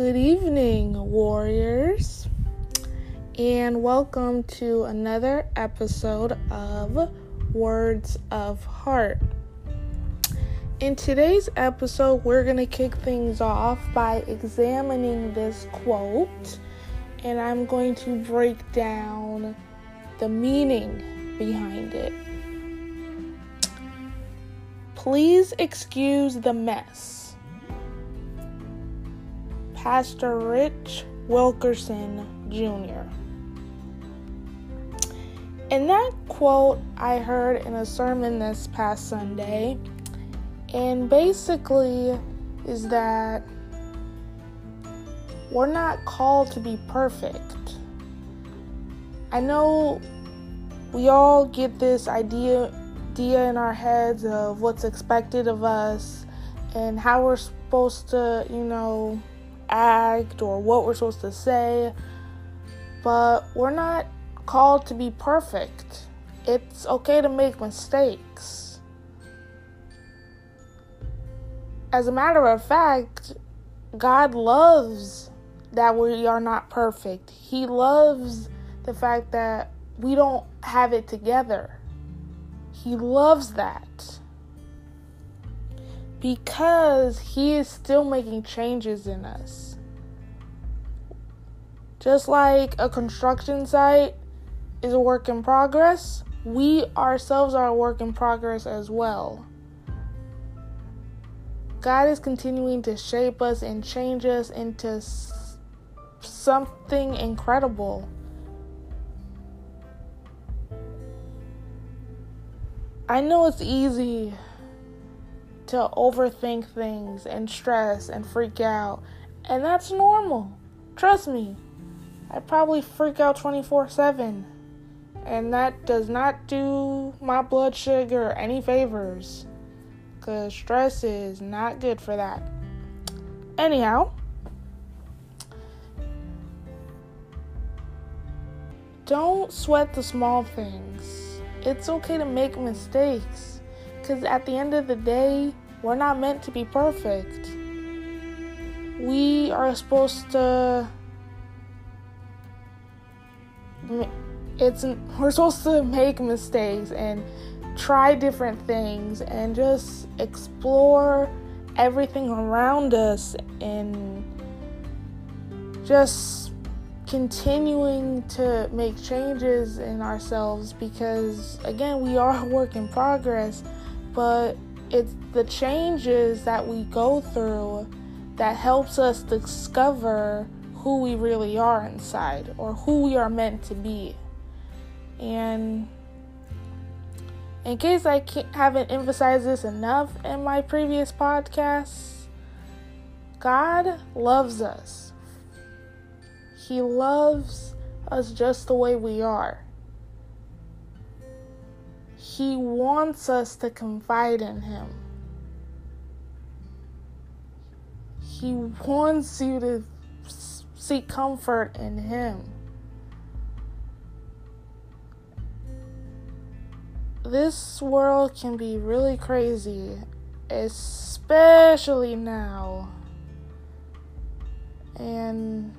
Good evening, warriors, and welcome to another episode of Words of Heart. In today's episode, we're going to kick things off by examining this quote, and I'm going to break down the meaning behind it. Please excuse the mess. Pastor Rich Wilkerson Jr. And that quote I heard in a sermon this past Sunday, and basically is that we're not called to be perfect. I know we all get this idea idea in our heads of what's expected of us and how we're supposed to, you know, act or what we're supposed to say, but we're not called to be perfect. It's okay to make mistakes. As a matter of fact, God loves that we are not perfect. He loves the fact that we don't have it together. He loves that because He is still making changes in us. Just like a construction site is a work in progress, we ourselves are a work in progress as well. God is continuing to shape us and change us into something incredible. I know it's easy to overthink things and stress and freak out. And that's normal. Trust me. I probably freak out 24 7. And that does not do my blood sugar any favors. Because stress is not good for that. Anyhow, don't sweat the small things. It's okay to make mistakes. Because at the end of the day, we're not meant to be perfect. We are supposed to. It's we're supposed to make mistakes and try different things and just explore everything around us and just continuing to make changes in ourselves because again we are a work in progress but it's the changes that we go through that helps us discover who we really are inside or who we are meant to be. And in case I haven't emphasized this enough in my previous podcasts, God loves us. He loves us just the way we are. He wants us to confide in Him. He wants you to seek comfort in Him. This world can be really crazy, especially now. And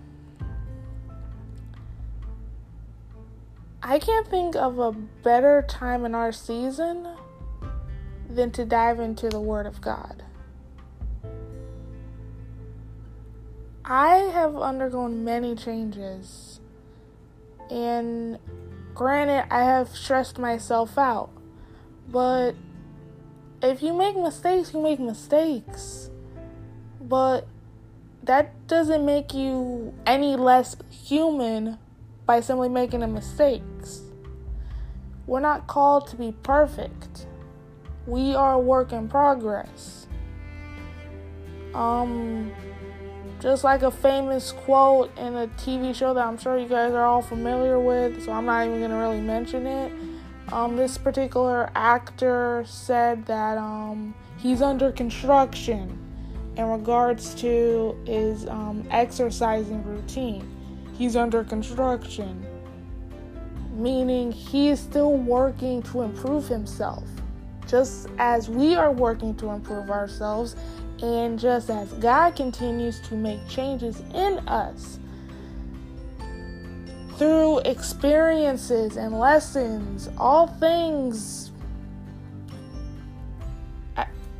I can't think of a better time in our season than to dive into the Word of God. I have undergone many changes, and granted, I have stressed myself out, but if you make mistakes, you make mistakes. But that doesn't make you any less human by simply making mistakes. We're not called to be perfect. We are a work in progress. Um just like a famous quote in a TV show that I'm sure you guys are all familiar with, so I'm not even to really mention it. Um, this particular actor said that um, he's under construction in regards to his um, exercising routine he's under construction, meaning he is still working to improve himself, just as we are working to improve ourselves, and just as God continues to make changes in us through experiences and lessons, all things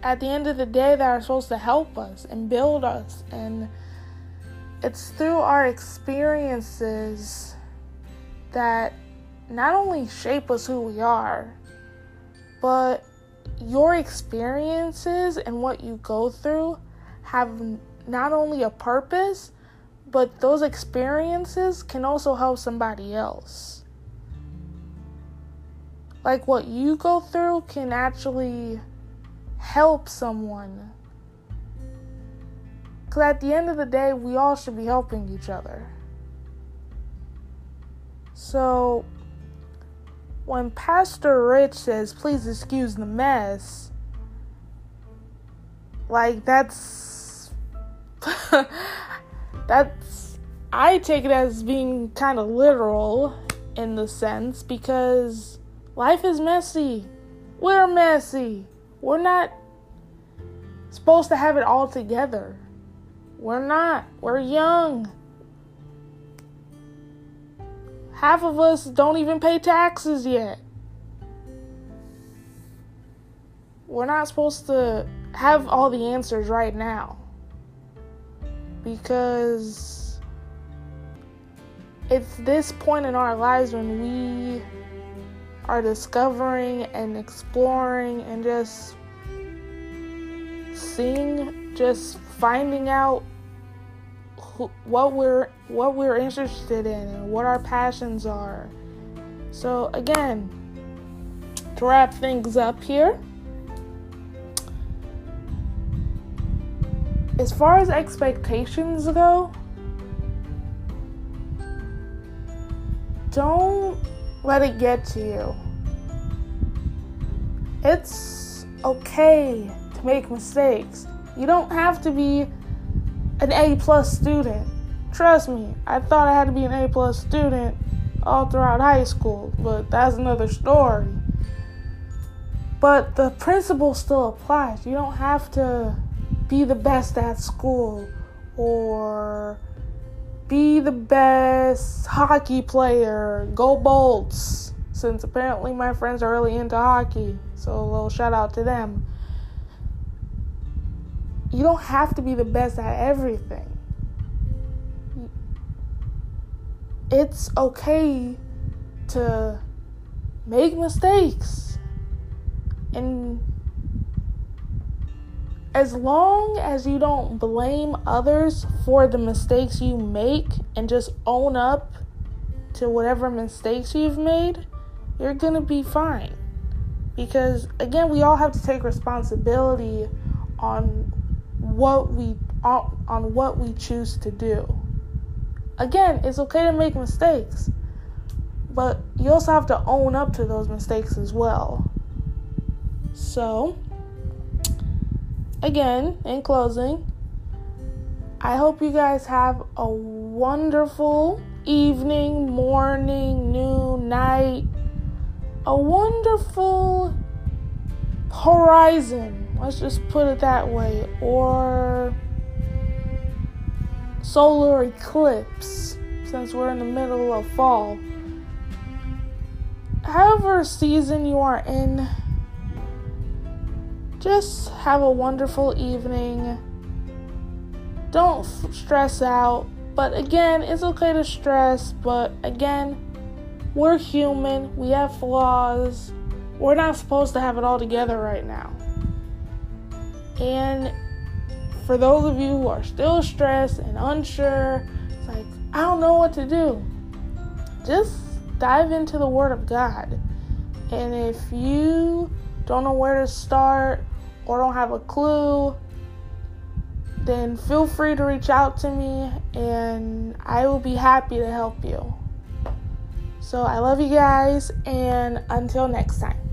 at the end of the day that are supposed to help us and build us. And it's through our experiences that not only shape us who we are, but your experiences and what you go through have not only a purpose, but those experiences can also help somebody else. Like what you go through can actually help someone. Because at the end of the day, we all should be helping each other. So, when Pastor Rich says, please excuse the mess, like that's. that's. I take it as being kind of literal in the sense because life is messy. We're messy. We're not supposed to have it all together. We're not. We're young. Half of us don't even pay taxes yet. We're not supposed to have all the answers right now. Because it's this point in our lives when we are discovering and exploring and just seeing, just finding out what we're what we're interested in and what our passions are. So again, to wrap things up here, as far as expectations go, don't let it get to you. It's okay to make mistakes. You don't have to be an A plus student. Trust me, I thought I had to be an A plus student all throughout high school, but that's another story. But the principle still applies. You don't have to be the best at school or be the best hockey player, go Bolts, since apparently my friends are really into hockey. So a little shout out to them you don't have to be the best at everything. It's okay to make mistakes. And as long as you don't blame others for the mistakes you make and just own up to whatever mistakes you've made, you're going to be fine. Because again, we all have to take responsibility on what we on what we choose to do. Again, it's okay to make mistakes, but you also have to own up to those mistakes as well. So, again, in closing, I hope you guys have a wonderful evening, morning, noon, night, a wonderful horizon Let's just put it that way. Or solar eclipse, since we're in the middle of fall. However, season you are in, just have a wonderful evening. Don't stress out. But again, it's okay to stress, but again, we're human, we have flaws. We're not supposed to have it all together right now. And for those of you who are still stressed and unsure, it's like, I don't know what to do. Just dive into the Word of God. And if you don't know where to start or don't have a clue, then feel free to reach out to me and I will be happy to help you. So I love you guys, and until next time.